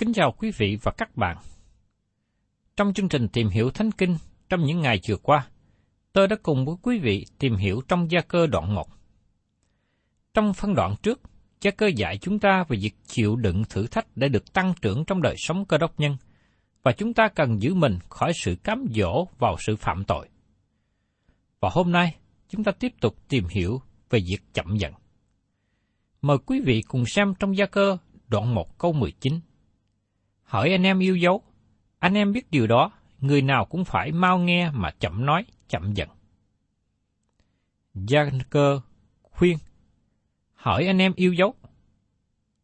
Kính chào quý vị và các bạn. Trong chương trình tìm hiểu Thánh Kinh trong những ngày vừa qua, tôi đã cùng với quý vị tìm hiểu trong gia cơ đoạn 1. Trong phân đoạn trước, gia cơ dạy chúng ta về việc chịu đựng thử thách để được tăng trưởng trong đời sống cơ đốc nhân, và chúng ta cần giữ mình khỏi sự cám dỗ vào sự phạm tội. Và hôm nay, chúng ta tiếp tục tìm hiểu về việc chậm giận. Mời quý vị cùng xem trong gia cơ đoạn 1 câu 19. Hỏi anh em yêu dấu, anh em biết điều đó, người nào cũng phải mau nghe mà chậm nói, chậm giận. Gia cơ khuyên, hỏi anh em yêu dấu.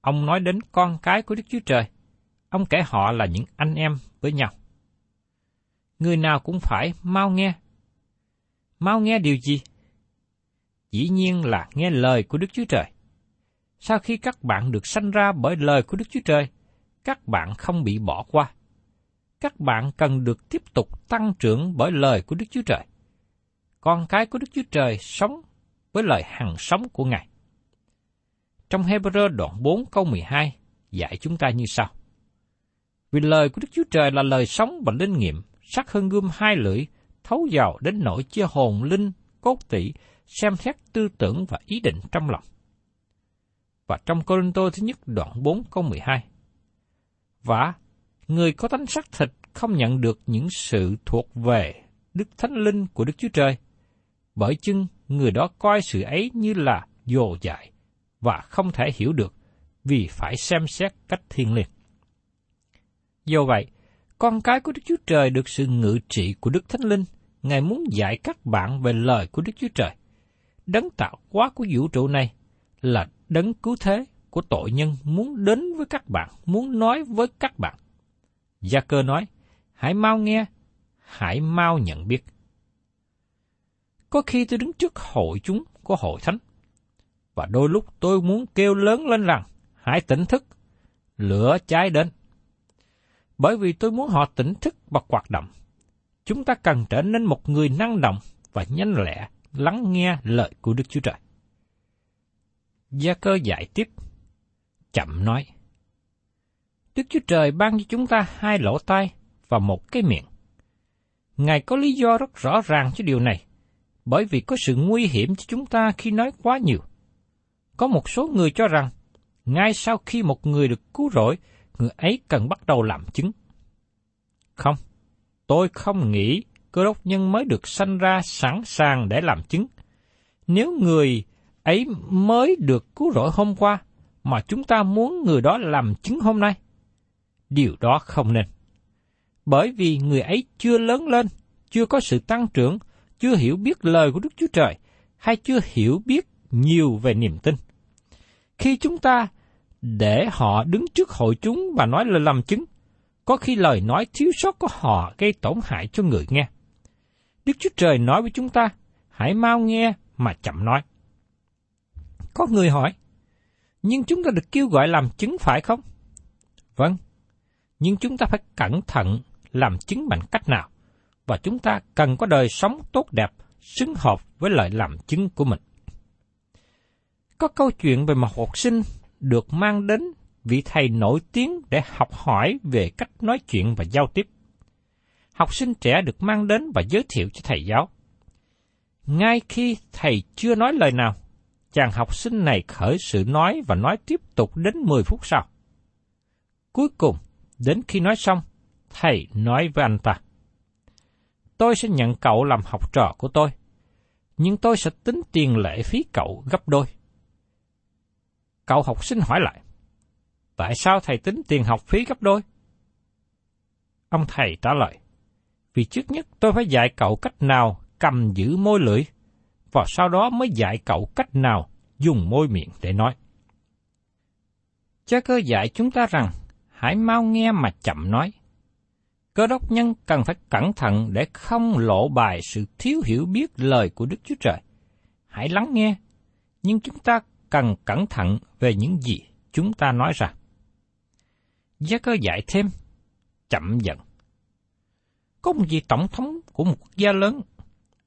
Ông nói đến con cái của Đức Chúa Trời, ông kể họ là những anh em với nhau. Người nào cũng phải mau nghe. Mau nghe điều gì? Dĩ nhiên là nghe lời của Đức Chúa Trời. Sau khi các bạn được sanh ra bởi lời của Đức Chúa Trời, các bạn không bị bỏ qua. Các bạn cần được tiếp tục tăng trưởng bởi lời của Đức Chúa Trời. Con cái của Đức Chúa Trời sống với lời hằng sống của Ngài. Trong Hebrew đoạn 4 câu 12 dạy chúng ta như sau. Vì lời của Đức Chúa Trời là lời sống và linh nghiệm, sắc hơn gươm hai lưỡi, thấu vào đến nỗi chia hồn linh, cốt tỵ, xem xét tư tưởng và ý định trong lòng. Và trong Cô Linh Tô thứ nhất đoạn 4 câu 12. Và người có tánh sắc thịt không nhận được những sự thuộc về Đức Thánh Linh của Đức Chúa Trời, bởi chưng người đó coi sự ấy như là dồ dại và không thể hiểu được vì phải xem xét cách thiên liêng. Do vậy, con cái của Đức Chúa Trời được sự ngự trị của Đức Thánh Linh, Ngài muốn dạy các bạn về lời của Đức Chúa Trời. Đấng tạo hóa của vũ trụ này là đấng cứu thế của tội nhân muốn đến với các bạn, muốn nói với các bạn. Gia cơ nói, hãy mau nghe, hãy mau nhận biết. Có khi tôi đứng trước hội chúng của hội thánh, và đôi lúc tôi muốn kêu lớn lên rằng, hãy tỉnh thức, lửa cháy đến. Bởi vì tôi muốn họ tỉnh thức và hoạt động. Chúng ta cần trở nên một người năng động và nhanh lẹ lắng nghe lời của Đức Chúa Trời. Gia cơ dạy tiếp, chậm nói. Đức Chúa Trời ban cho chúng ta hai lỗ tai và một cái miệng. Ngài có lý do rất rõ ràng cho điều này, bởi vì có sự nguy hiểm cho chúng ta khi nói quá nhiều. Có một số người cho rằng, ngay sau khi một người được cứu rỗi, người ấy cần bắt đầu làm chứng. Không, tôi không nghĩ cơ đốc nhân mới được sanh ra sẵn sàng để làm chứng. Nếu người ấy mới được cứu rỗi hôm qua, mà chúng ta muốn người đó làm chứng hôm nay, điều đó không nên. Bởi vì người ấy chưa lớn lên, chưa có sự tăng trưởng, chưa hiểu biết lời của Đức Chúa Trời, hay chưa hiểu biết nhiều về niềm tin. Khi chúng ta để họ đứng trước hội chúng và nói lời làm chứng, có khi lời nói thiếu sót của họ gây tổn hại cho người nghe. Đức Chúa Trời nói với chúng ta, hãy mau nghe mà chậm nói. Có người hỏi, nhưng chúng ta được kêu gọi làm chứng phải không? Vâng, nhưng chúng ta phải cẩn thận làm chứng bằng cách nào, và chúng ta cần có đời sống tốt đẹp, xứng hợp với lời làm chứng của mình. Có câu chuyện về một học sinh được mang đến vị thầy nổi tiếng để học hỏi về cách nói chuyện và giao tiếp. Học sinh trẻ được mang đến và giới thiệu cho thầy giáo. Ngay khi thầy chưa nói lời nào, chàng học sinh này khởi sự nói và nói tiếp tục đến 10 phút sau. Cuối cùng, đến khi nói xong, thầy nói với anh ta. Tôi sẽ nhận cậu làm học trò của tôi, nhưng tôi sẽ tính tiền lệ phí cậu gấp đôi. Cậu học sinh hỏi lại, tại sao thầy tính tiền học phí gấp đôi? Ông thầy trả lời, vì trước nhất tôi phải dạy cậu cách nào cầm giữ môi lưỡi, và sau đó mới dạy cậu cách nào dùng môi miệng để nói. Cha cơ dạy chúng ta rằng, hãy mau nghe mà chậm nói. Cơ đốc nhân cần phải cẩn thận để không lộ bài sự thiếu hiểu biết lời của Đức Chúa Trời. Hãy lắng nghe, nhưng chúng ta cần cẩn thận về những gì chúng ta nói ra. Gia cơ dạy thêm, chậm giận. Có một vị tổng thống của một quốc gia lớn,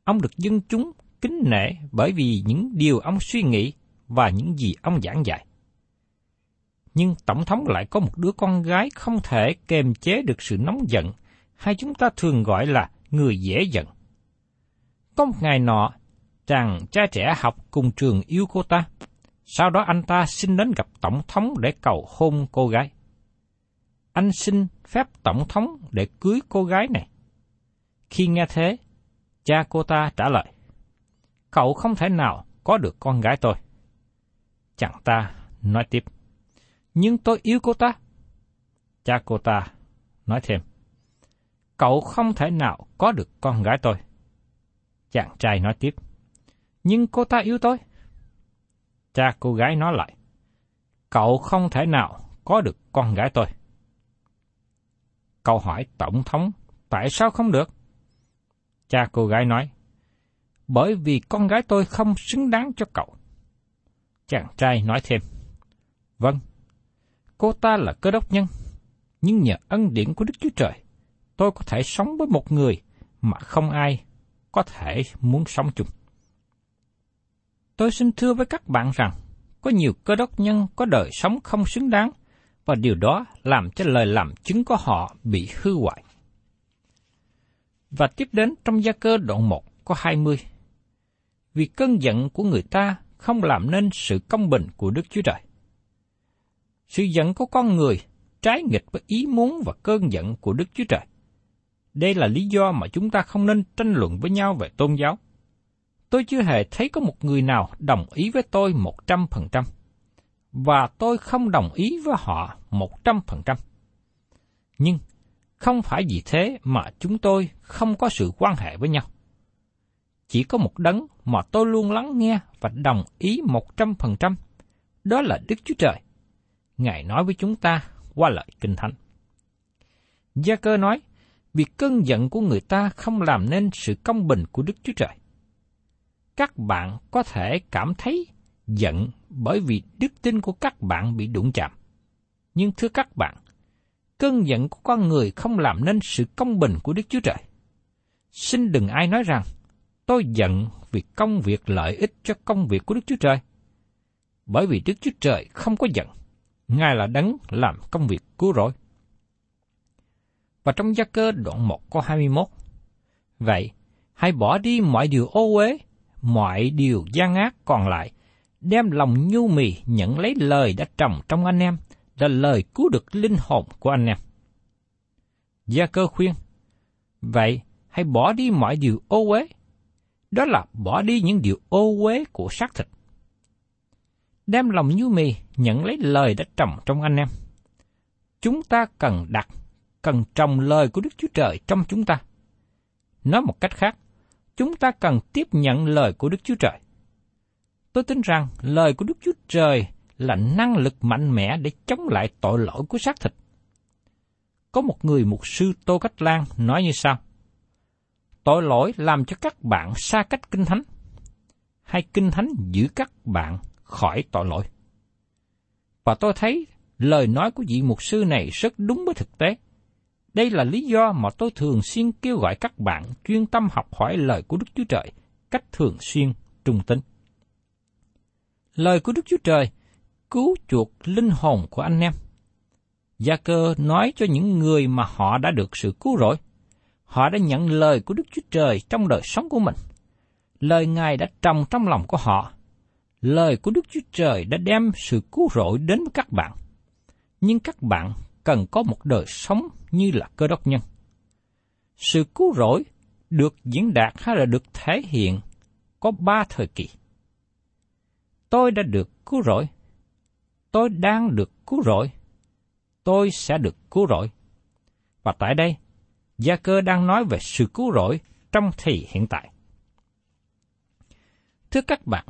ông được dân chúng kính nể bởi vì những điều ông suy nghĩ và những gì ông giảng dạy. Nhưng Tổng thống lại có một đứa con gái không thể kềm chế được sự nóng giận, hay chúng ta thường gọi là người dễ giận. Có một ngày nọ, chàng trai trẻ học cùng trường yêu cô ta. Sau đó anh ta xin đến gặp Tổng thống để cầu hôn cô gái. Anh xin phép Tổng thống để cưới cô gái này. Khi nghe thế, cha cô ta trả lời, Cậu không thể nào có được con gái tôi. Chàng ta nói tiếp, Nhưng tôi yêu cô ta. Cha cô ta nói thêm, Cậu không thể nào có được con gái tôi. Chàng trai nói tiếp, Nhưng cô ta yêu tôi. Cha cô gái nói lại, Cậu không thể nào có được con gái tôi. câu hỏi Tổng thống, tại sao không được? Cha cô gái nói, bởi vì con gái tôi không xứng đáng cho cậu. Chàng trai nói thêm, vâng, cô ta là cơ đốc nhân, nhưng nhờ ân điển của Đức Chúa Trời, tôi có thể sống với một người mà không ai có thể muốn sống chung. Tôi xin thưa với các bạn rằng, có nhiều cơ đốc nhân có đời sống không xứng đáng, và điều đó làm cho lời làm chứng của họ bị hư hoại. Và tiếp đến trong gia cơ đoạn 1 có 20. Vì cơn giận của người ta không làm nên sự công bình của Đức Chúa Trời. Sự giận của con người trái nghịch với ý muốn và cơn giận của Đức Chúa Trời. Đây là lý do mà chúng ta không nên tranh luận với nhau về tôn giáo. Tôi chưa hề thấy có một người nào đồng ý với tôi một trăm phần trăm, và tôi không đồng ý với họ một trăm phần trăm. Nhưng không phải vì thế mà chúng tôi không có sự quan hệ với nhau. Chỉ có một đấng mà tôi luôn lắng nghe và đồng ý một trăm phần trăm, đó là Đức Chúa Trời. Ngài nói với chúng ta qua lời Kinh Thánh. Gia cơ nói, việc cơn giận của người ta không làm nên sự công bình của Đức Chúa Trời. Các bạn có thể cảm thấy giận bởi vì đức tin của các bạn bị đụng chạm. Nhưng thưa các bạn, cơn giận của con người không làm nên sự công bình của Đức Chúa Trời. Xin đừng ai nói rằng, tôi giận vì công việc lợi ích cho công việc của Đức Chúa Trời. Bởi vì Đức Chúa Trời không có giận, Ngài là đấng làm công việc cứu rỗi. Và trong gia cơ đoạn 1 câu 21, Vậy, hãy bỏ đi mọi điều ô uế, mọi điều gian ác còn lại, đem lòng nhu mì nhận lấy lời đã trồng trong anh em, là lời cứu được linh hồn của anh em. Gia cơ khuyên, Vậy, hãy bỏ đi mọi điều ô uế. Đó là bỏ đi những điều ô uế của xác thịt. Đem lòng như mì nhận lấy lời đã trồng trong anh em. Chúng ta cần đặt, cần trồng lời của Đức Chúa Trời trong chúng ta. Nói một cách khác, chúng ta cần tiếp nhận lời của Đức Chúa Trời. Tôi tin rằng lời của Đức Chúa Trời là năng lực mạnh mẽ để chống lại tội lỗi của xác thịt. Có một người mục sư Tô Cách Lan nói như sau. Tội lỗi làm cho các bạn xa cách kinh thánh, hay kinh thánh giữ các bạn khỏi tội lỗi. Và tôi thấy lời nói của vị mục sư này rất đúng với thực tế. Đây là lý do mà tôi thường xuyên kêu gọi các bạn chuyên tâm học hỏi lời của Đức Chúa Trời cách thường xuyên trung tín. Lời của Đức Chúa Trời cứu chuộc linh hồn của anh em. Gia cơ nói cho những người mà họ đã được sự cứu rỗi. Họ đã nhận lời của Đức Chúa Trời trong đời sống của mình. Lời Ngài đã trồng trong lòng của họ. Lời của Đức Chúa Trời đã đem sự cứu rỗi đến với các bạn. Nhưng các bạn cần có một đời sống như là cơ đốc nhân. Sự cứu rỗi được diễn đạt hay là được thể hiện có ba thời kỳ. Tôi đã được cứu rỗi. Tôi đang được cứu rỗi. Tôi sẽ được cứu rỗi. Và tại đây, Gia cơ đang nói về sự cứu rỗi trong thì hiện tại. Thưa các bạn,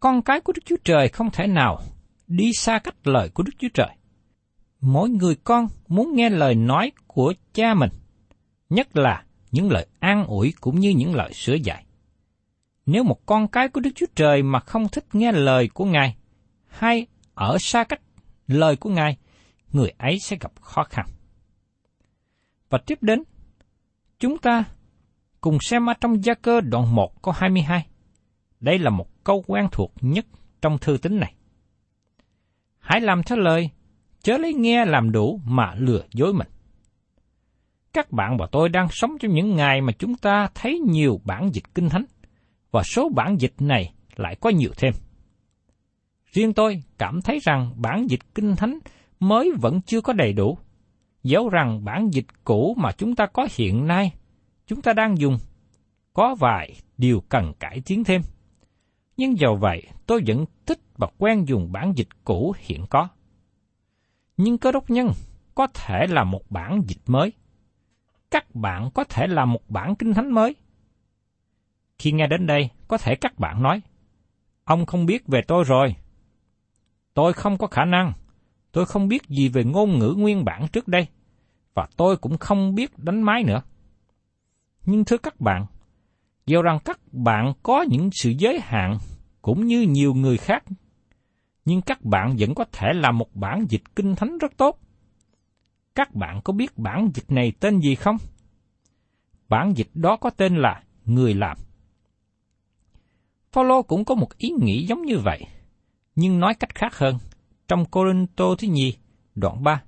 con cái của Đức Chúa Trời không thể nào đi xa cách lời của Đức Chúa Trời. Mỗi người con muốn nghe lời nói của cha mình, nhất là những lời an ủi cũng như những lời sửa dạy. Nếu một con cái của Đức Chúa Trời mà không thích nghe lời của Ngài, hay ở xa cách lời của Ngài, người ấy sẽ gặp khó khăn. Và tiếp đến, chúng ta cùng xem ở trong gia cơ đoạn 1 câu 22. Đây là một câu quen thuộc nhất trong thư tín này. Hãy làm theo lời, chớ lấy nghe làm đủ mà lừa dối mình. Các bạn và tôi đang sống trong những ngày mà chúng ta thấy nhiều bản dịch kinh thánh, và số bản dịch này lại có nhiều thêm. Riêng tôi cảm thấy rằng bản dịch kinh thánh mới vẫn chưa có đầy đủ, dẫu rằng bản dịch cũ mà chúng ta có hiện nay, chúng ta đang dùng, có vài điều cần cải tiến thêm. Nhưng dầu vậy, tôi vẫn thích và quen dùng bản dịch cũ hiện có. Nhưng cơ đốc nhân có thể là một bản dịch mới. Các bạn có thể là một bản kinh thánh mới. Khi nghe đến đây, có thể các bạn nói, ông không biết về tôi rồi. Tôi không có khả năng, tôi không biết gì về ngôn ngữ nguyên bản trước đây, và tôi cũng không biết đánh máy nữa. Nhưng thưa các bạn, dù rằng các bạn có những sự giới hạn cũng như nhiều người khác, nhưng các bạn vẫn có thể làm một bản dịch kinh thánh rất tốt. Các bạn có biết bản dịch này tên gì không? Bản dịch đó có tên là Người làm. Paulo cũng có một ý nghĩ giống như vậy, nhưng nói cách khác hơn, trong Corinto thứ nhì, đoạn 3,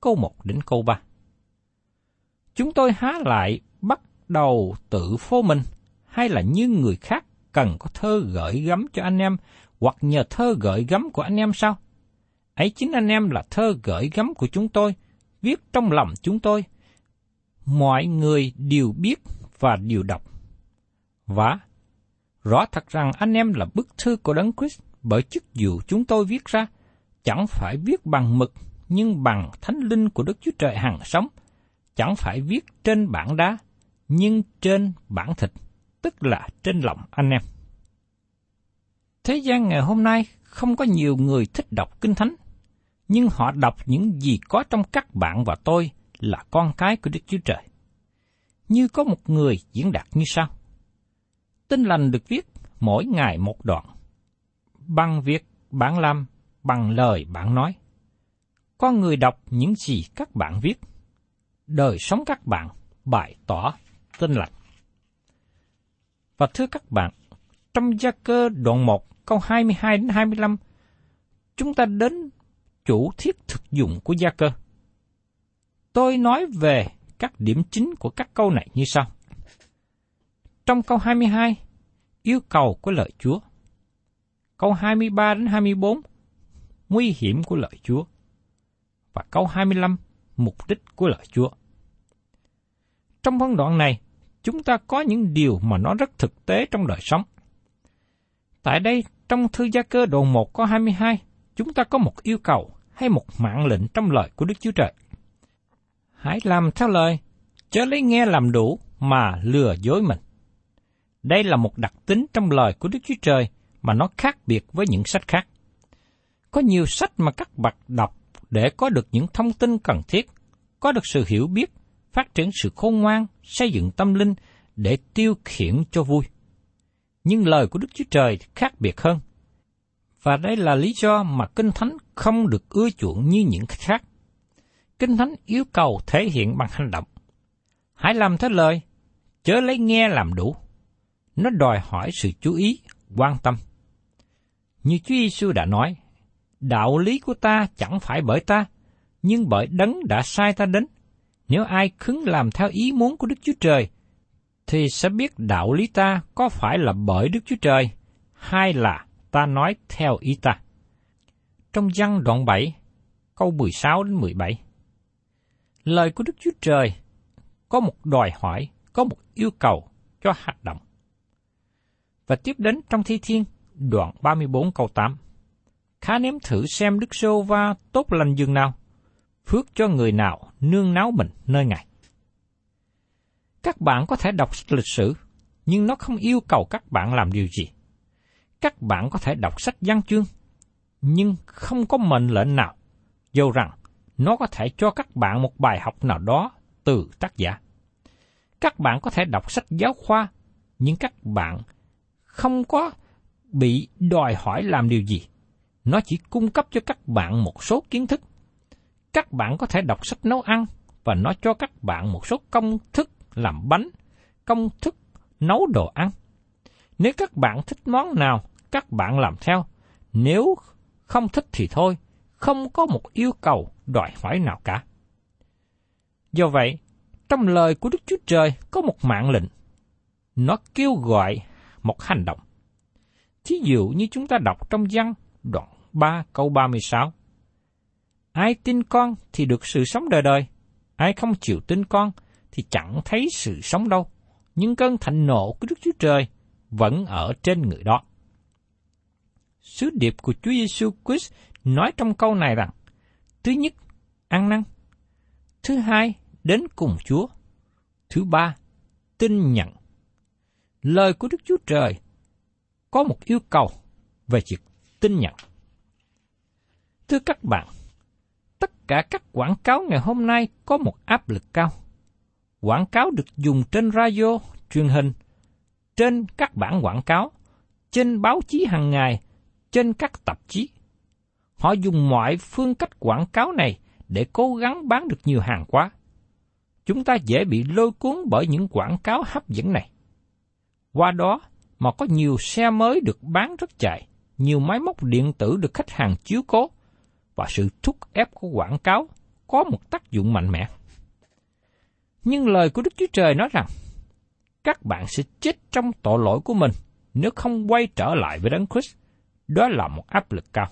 câu 1 đến câu 3. Chúng tôi há lại bắt đầu tự phô mình, hay là như người khác cần có thơ gửi gắm cho anh em, hoặc nhờ thơ gửi gắm của anh em sao? Ấy chính anh em là thơ gửi gắm của chúng tôi, viết trong lòng chúng tôi. Mọi người đều biết và đều đọc. Và rõ thật rằng anh em là bức thư của Đấng Christ bởi chức vụ chúng tôi viết ra, chẳng phải viết bằng mực, nhưng bằng thánh linh của Đức Chúa Trời hằng sống, chẳng phải viết trên bảng đá, nhưng trên bản thịt, tức là trên lòng anh em. Thế gian ngày hôm nay không có nhiều người thích đọc Kinh Thánh, nhưng họ đọc những gì có trong các bạn và tôi là con cái của Đức Chúa Trời. Như có một người diễn đạt như sau. Tin lành được viết mỗi ngày một đoạn. Bằng việc bạn làm, bằng lời bạn nói. con người đọc những gì các bạn viết. Đời sống các bạn bày tỏ tinh lành. Và thưa các bạn, trong gia cơ đoạn 1 câu 22 đến 25, chúng ta đến chủ thiết thực dụng của gia cơ. Tôi nói về các điểm chính của các câu này như sau. Trong câu 22, yêu cầu của lời Chúa. Câu 23 đến 24, nguy hiểm của lời Chúa. Và câu 25, mục đích của lời Chúa. Trong phân đoạn này, chúng ta có những điều mà nó rất thực tế trong đời sống. Tại đây, trong thư gia cơ đoạn 1 có 22, chúng ta có một yêu cầu hay một mạng lệnh trong lời của Đức Chúa Trời. Hãy làm theo lời, chớ lấy nghe làm đủ mà lừa dối mình. Đây là một đặc tính trong lời của Đức Chúa Trời mà nó khác biệt với những sách khác. Có nhiều sách mà các bạn đọc để có được những thông tin cần thiết, có được sự hiểu biết, phát triển sự khôn ngoan, xây dựng tâm linh để tiêu khiển cho vui. Nhưng lời của Đức Chúa Trời khác biệt hơn. Và đây là lý do mà Kinh Thánh không được ưa chuộng như những khác. Kinh Thánh yêu cầu thể hiện bằng hành động. Hãy làm theo lời, chớ lấy nghe làm đủ. Nó đòi hỏi sự chú ý, quan tâm. Như Chúa Giêsu đã nói, đạo lý của ta chẳng phải bởi ta, nhưng bởi đấng đã sai ta đến. Nếu ai khứng làm theo ý muốn của Đức Chúa Trời, thì sẽ biết đạo lý ta có phải là bởi Đức Chúa Trời, hay là ta nói theo ý ta. Trong văn đoạn 7, câu 16 đến 17. Lời của Đức Chúa Trời có một đòi hỏi, có một yêu cầu cho hành động. Và tiếp đến trong thi thiên, đoạn 34 câu 8. Khá nếm thử xem Đức Sô Va tốt lành dường nào, phước cho người nào nương náu mình nơi Ngài. Các bạn có thể đọc sách lịch sử, nhưng nó không yêu cầu các bạn làm điều gì. Các bạn có thể đọc sách văn chương, nhưng không có mệnh lệnh nào, dù rằng nó có thể cho các bạn một bài học nào đó từ tác giả. Các bạn có thể đọc sách giáo khoa, nhưng các bạn không có bị đòi hỏi làm điều gì. Nó chỉ cung cấp cho các bạn một số kiến thức. Các bạn có thể đọc sách nấu ăn và nó cho các bạn một số công thức làm bánh, công thức nấu đồ ăn. Nếu các bạn thích món nào, các bạn làm theo. Nếu không thích thì thôi, không có một yêu cầu đòi hỏi nào cả. Do vậy, trong lời của Đức Chúa Trời có một mạng lệnh. Nó kêu gọi một hành động. Thí dụ như chúng ta đọc trong văn đoạn 3 câu 36. Ai tin con thì được sự sống đời đời, ai không chịu tin con thì chẳng thấy sự sống đâu, nhưng cơn thạnh nộ của Đức Chúa Trời vẫn ở trên người đó. Sứ điệp của Chúa Giêsu Christ nói trong câu này rằng, thứ nhất, ăn năn. Thứ hai, đến cùng Chúa. Thứ ba, tin nhận. Lời của Đức Chúa Trời có một yêu cầu về việc tin nhận. Thưa các bạn, tất cả các quảng cáo ngày hôm nay có một áp lực cao. Quảng cáo được dùng trên radio, truyền hình, trên các bản quảng cáo, trên báo chí hàng ngày, trên các tạp chí. Họ dùng mọi phương cách quảng cáo này để cố gắng bán được nhiều hàng quá. Chúng ta dễ bị lôi cuốn bởi những quảng cáo hấp dẫn này. Qua đó mà có nhiều xe mới được bán rất chạy, nhiều máy móc điện tử được khách hàng chiếu cố, và sự thúc ép của quảng cáo có một tác dụng mạnh mẽ. Nhưng lời của Đức Chúa Trời nói rằng, các bạn sẽ chết trong tội lỗi của mình nếu không quay trở lại với Đấng Christ. Đó là một áp lực cao.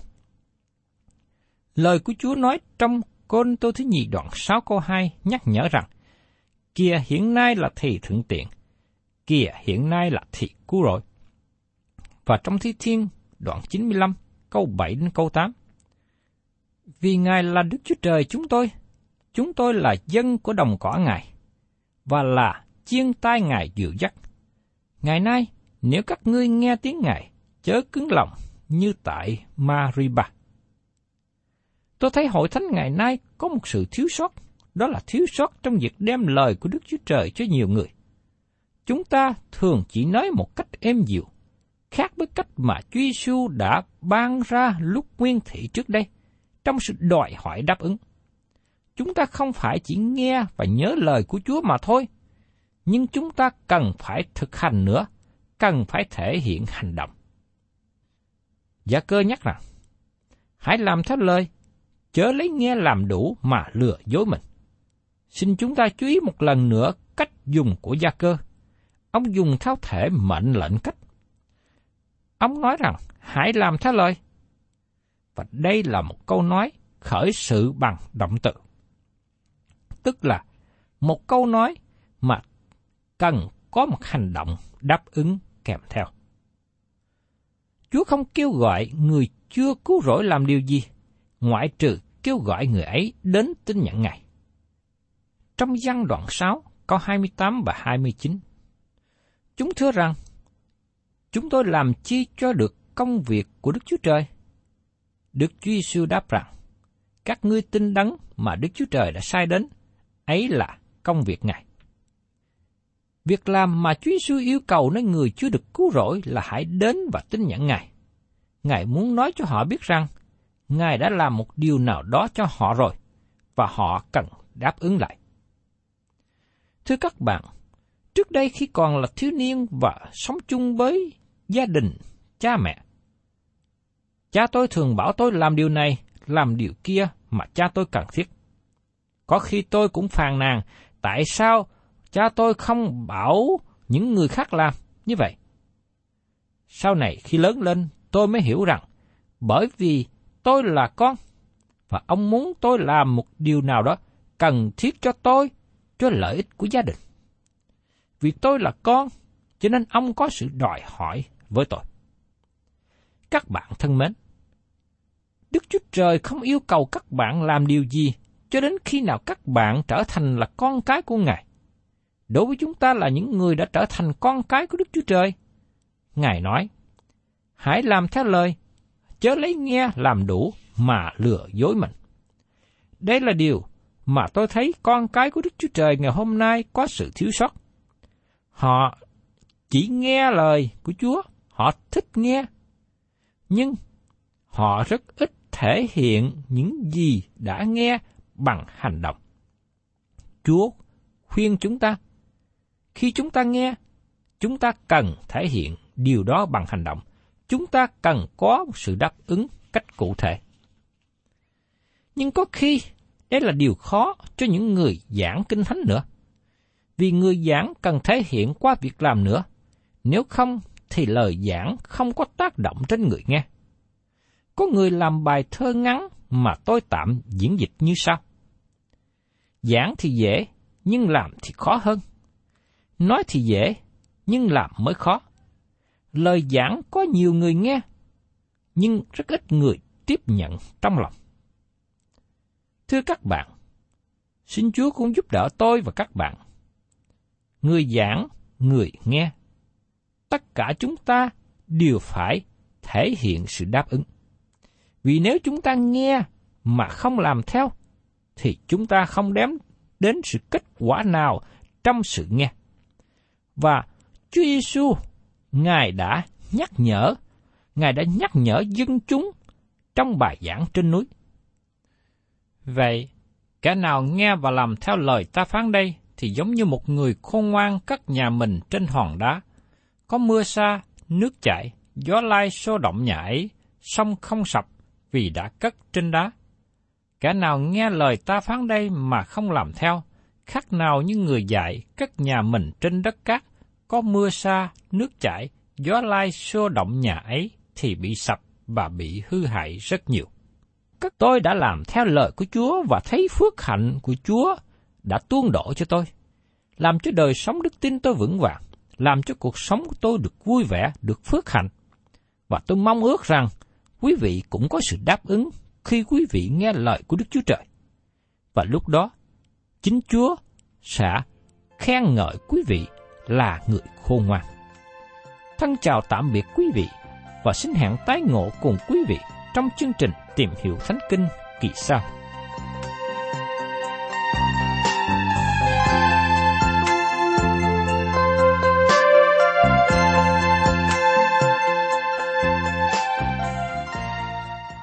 Lời của Chúa nói trong Côn Tô Thứ Nhì đoạn 6 câu 2 nhắc nhở rằng, kia hiện nay là thì thượng tiện, kia hiện nay là thì cứu rồi Và trong Thi Thiên đoạn 95 câu 7 đến câu 8, vì Ngài là Đức Chúa Trời chúng tôi, chúng tôi là dân của đồng cỏ Ngài, và là chiên tai Ngài dịu dắt. Ngày nay, nếu các ngươi nghe tiếng Ngài, chớ cứng lòng như tại Mariba. Tôi thấy hội thánh ngày nay có một sự thiếu sót, đó là thiếu sót trong việc đem lời của Đức Chúa Trời cho nhiều người. Chúng ta thường chỉ nói một cách êm dịu, khác với cách mà Chúa Giêsu đã ban ra lúc nguyên thị trước đây, trong sự đòi hỏi đáp ứng. Chúng ta không phải chỉ nghe và nhớ lời của Chúa mà thôi, nhưng chúng ta cần phải thực hành nữa, cần phải thể hiện hành động. Giả cơ nhắc rằng, hãy làm theo lời, chớ lấy nghe làm đủ mà lừa dối mình. Xin chúng ta chú ý một lần nữa cách dùng của gia cơ. Ông dùng theo thể mệnh lệnh cách. Ông nói rằng, hãy làm theo lời. Và đây là một câu nói khởi sự bằng động từ. Tức là một câu nói mà cần có một hành động đáp ứng kèm theo. Chúa không kêu gọi người chưa cứu rỗi làm điều gì, ngoại trừ kêu gọi người ấy đến tin nhận Ngài. Trong văn đoạn 6, câu 28 và 29, chúng thưa rằng, chúng tôi làm chi cho được công việc của Đức Chúa Trời? Đức Chúa Giêsu đáp rằng, các ngươi tin đấng mà Đức Chúa Trời đã sai đến, ấy là công việc Ngài. Việc làm mà Chúa Giêsu yêu cầu nơi người chưa được cứu rỗi là hãy đến và tin nhận Ngài. Ngài muốn nói cho họ biết rằng Ngài đã làm một điều nào đó cho họ rồi, và họ cần đáp ứng lại. Thưa các bạn, trước đây khi còn là thiếu niên và sống chung với gia đình, cha mẹ, cha tôi thường bảo tôi làm điều này, làm điều kia mà cha tôi cần thiết. Có khi tôi cũng phàn nàn tại sao cha tôi không bảo những người khác làm như vậy. Sau này khi lớn lên, tôi mới hiểu rằng bởi vì tôi là con và ông muốn tôi làm một điều nào đó cần thiết cho tôi, cho lợi ích của gia đình. Vì tôi là con, cho nên ông có sự đòi hỏi với tôi. Các bạn thân mến, Đức Chúa Trời không yêu cầu các bạn làm điều gì cho đến khi nào các bạn trở thành là con cái của Ngài. Đối với chúng ta là những người đã trở thành con cái của Đức Chúa Trời. Ngài nói, hãy làm theo lời, chớ lấy nghe làm đủ mà lừa dối mình. Đây là điều mà tôi thấy con cái của Đức Chúa Trời ngày hôm nay có sự thiếu sót. Họ chỉ nghe lời của Chúa, họ thích nghe, nhưng họ rất ít thể hiện những gì đã nghe bằng hành động. Chúa khuyên chúng ta, khi chúng ta nghe, chúng ta cần thể hiện điều đó bằng hành động. Chúng ta cần có một sự đáp ứng cách cụ thể. Nhưng có khi đây là điều khó cho những người giảng kinh thánh nữa. Vì người giảng cần thể hiện qua việc làm nữa. Nếu không thì lời giảng không có tác động trên người nghe. Có người làm bài thơ ngắn mà tôi tạm diễn dịch như sau. Giảng thì dễ, nhưng làm thì khó hơn. Nói thì dễ, nhưng làm mới khó. Lời giảng có nhiều người nghe, nhưng rất ít người tiếp nhận trong lòng. Thưa các bạn, xin Chúa cũng giúp đỡ tôi và các bạn. Người giảng, người nghe. Tất cả chúng ta đều phải thể hiện sự đáp ứng. Vì nếu chúng ta nghe mà không làm theo, thì chúng ta không đếm đến sự kết quả nào trong sự nghe. Và Chúa Giêsu, Ngài đã nhắc nhở, Ngài đã nhắc nhở dân chúng trong bài giảng trên núi. Vậy, kẻ nào nghe và làm theo lời ta phán đây thì giống như một người khôn ngoan cất nhà mình trên hòn đá. Có mưa xa, nước chảy, gió lai xô động nhà ấy, sông không sập vì đã cất trên đá. Kẻ nào nghe lời ta phán đây mà không làm theo, khác nào như người dạy cất nhà mình trên đất cát, có mưa xa, nước chảy, gió lai xô động nhà ấy thì bị sập và bị hư hại rất nhiều. Các tôi đã làm theo lời của Chúa và thấy phước hạnh của Chúa đã tuôn đổ cho tôi, làm cho đời sống đức tin tôi vững vàng, làm cho cuộc sống của tôi được vui vẻ, được phước hạnh. Và tôi mong ước rằng quý vị cũng có sự đáp ứng khi quý vị nghe lời của Đức Chúa Trời. Và lúc đó, chính Chúa sẽ khen ngợi quý vị là người khôn ngoan. Thân chào tạm biệt quý vị và xin hẹn tái ngộ cùng quý vị trong chương trình Tìm hiểu Thánh Kinh kỳ sau.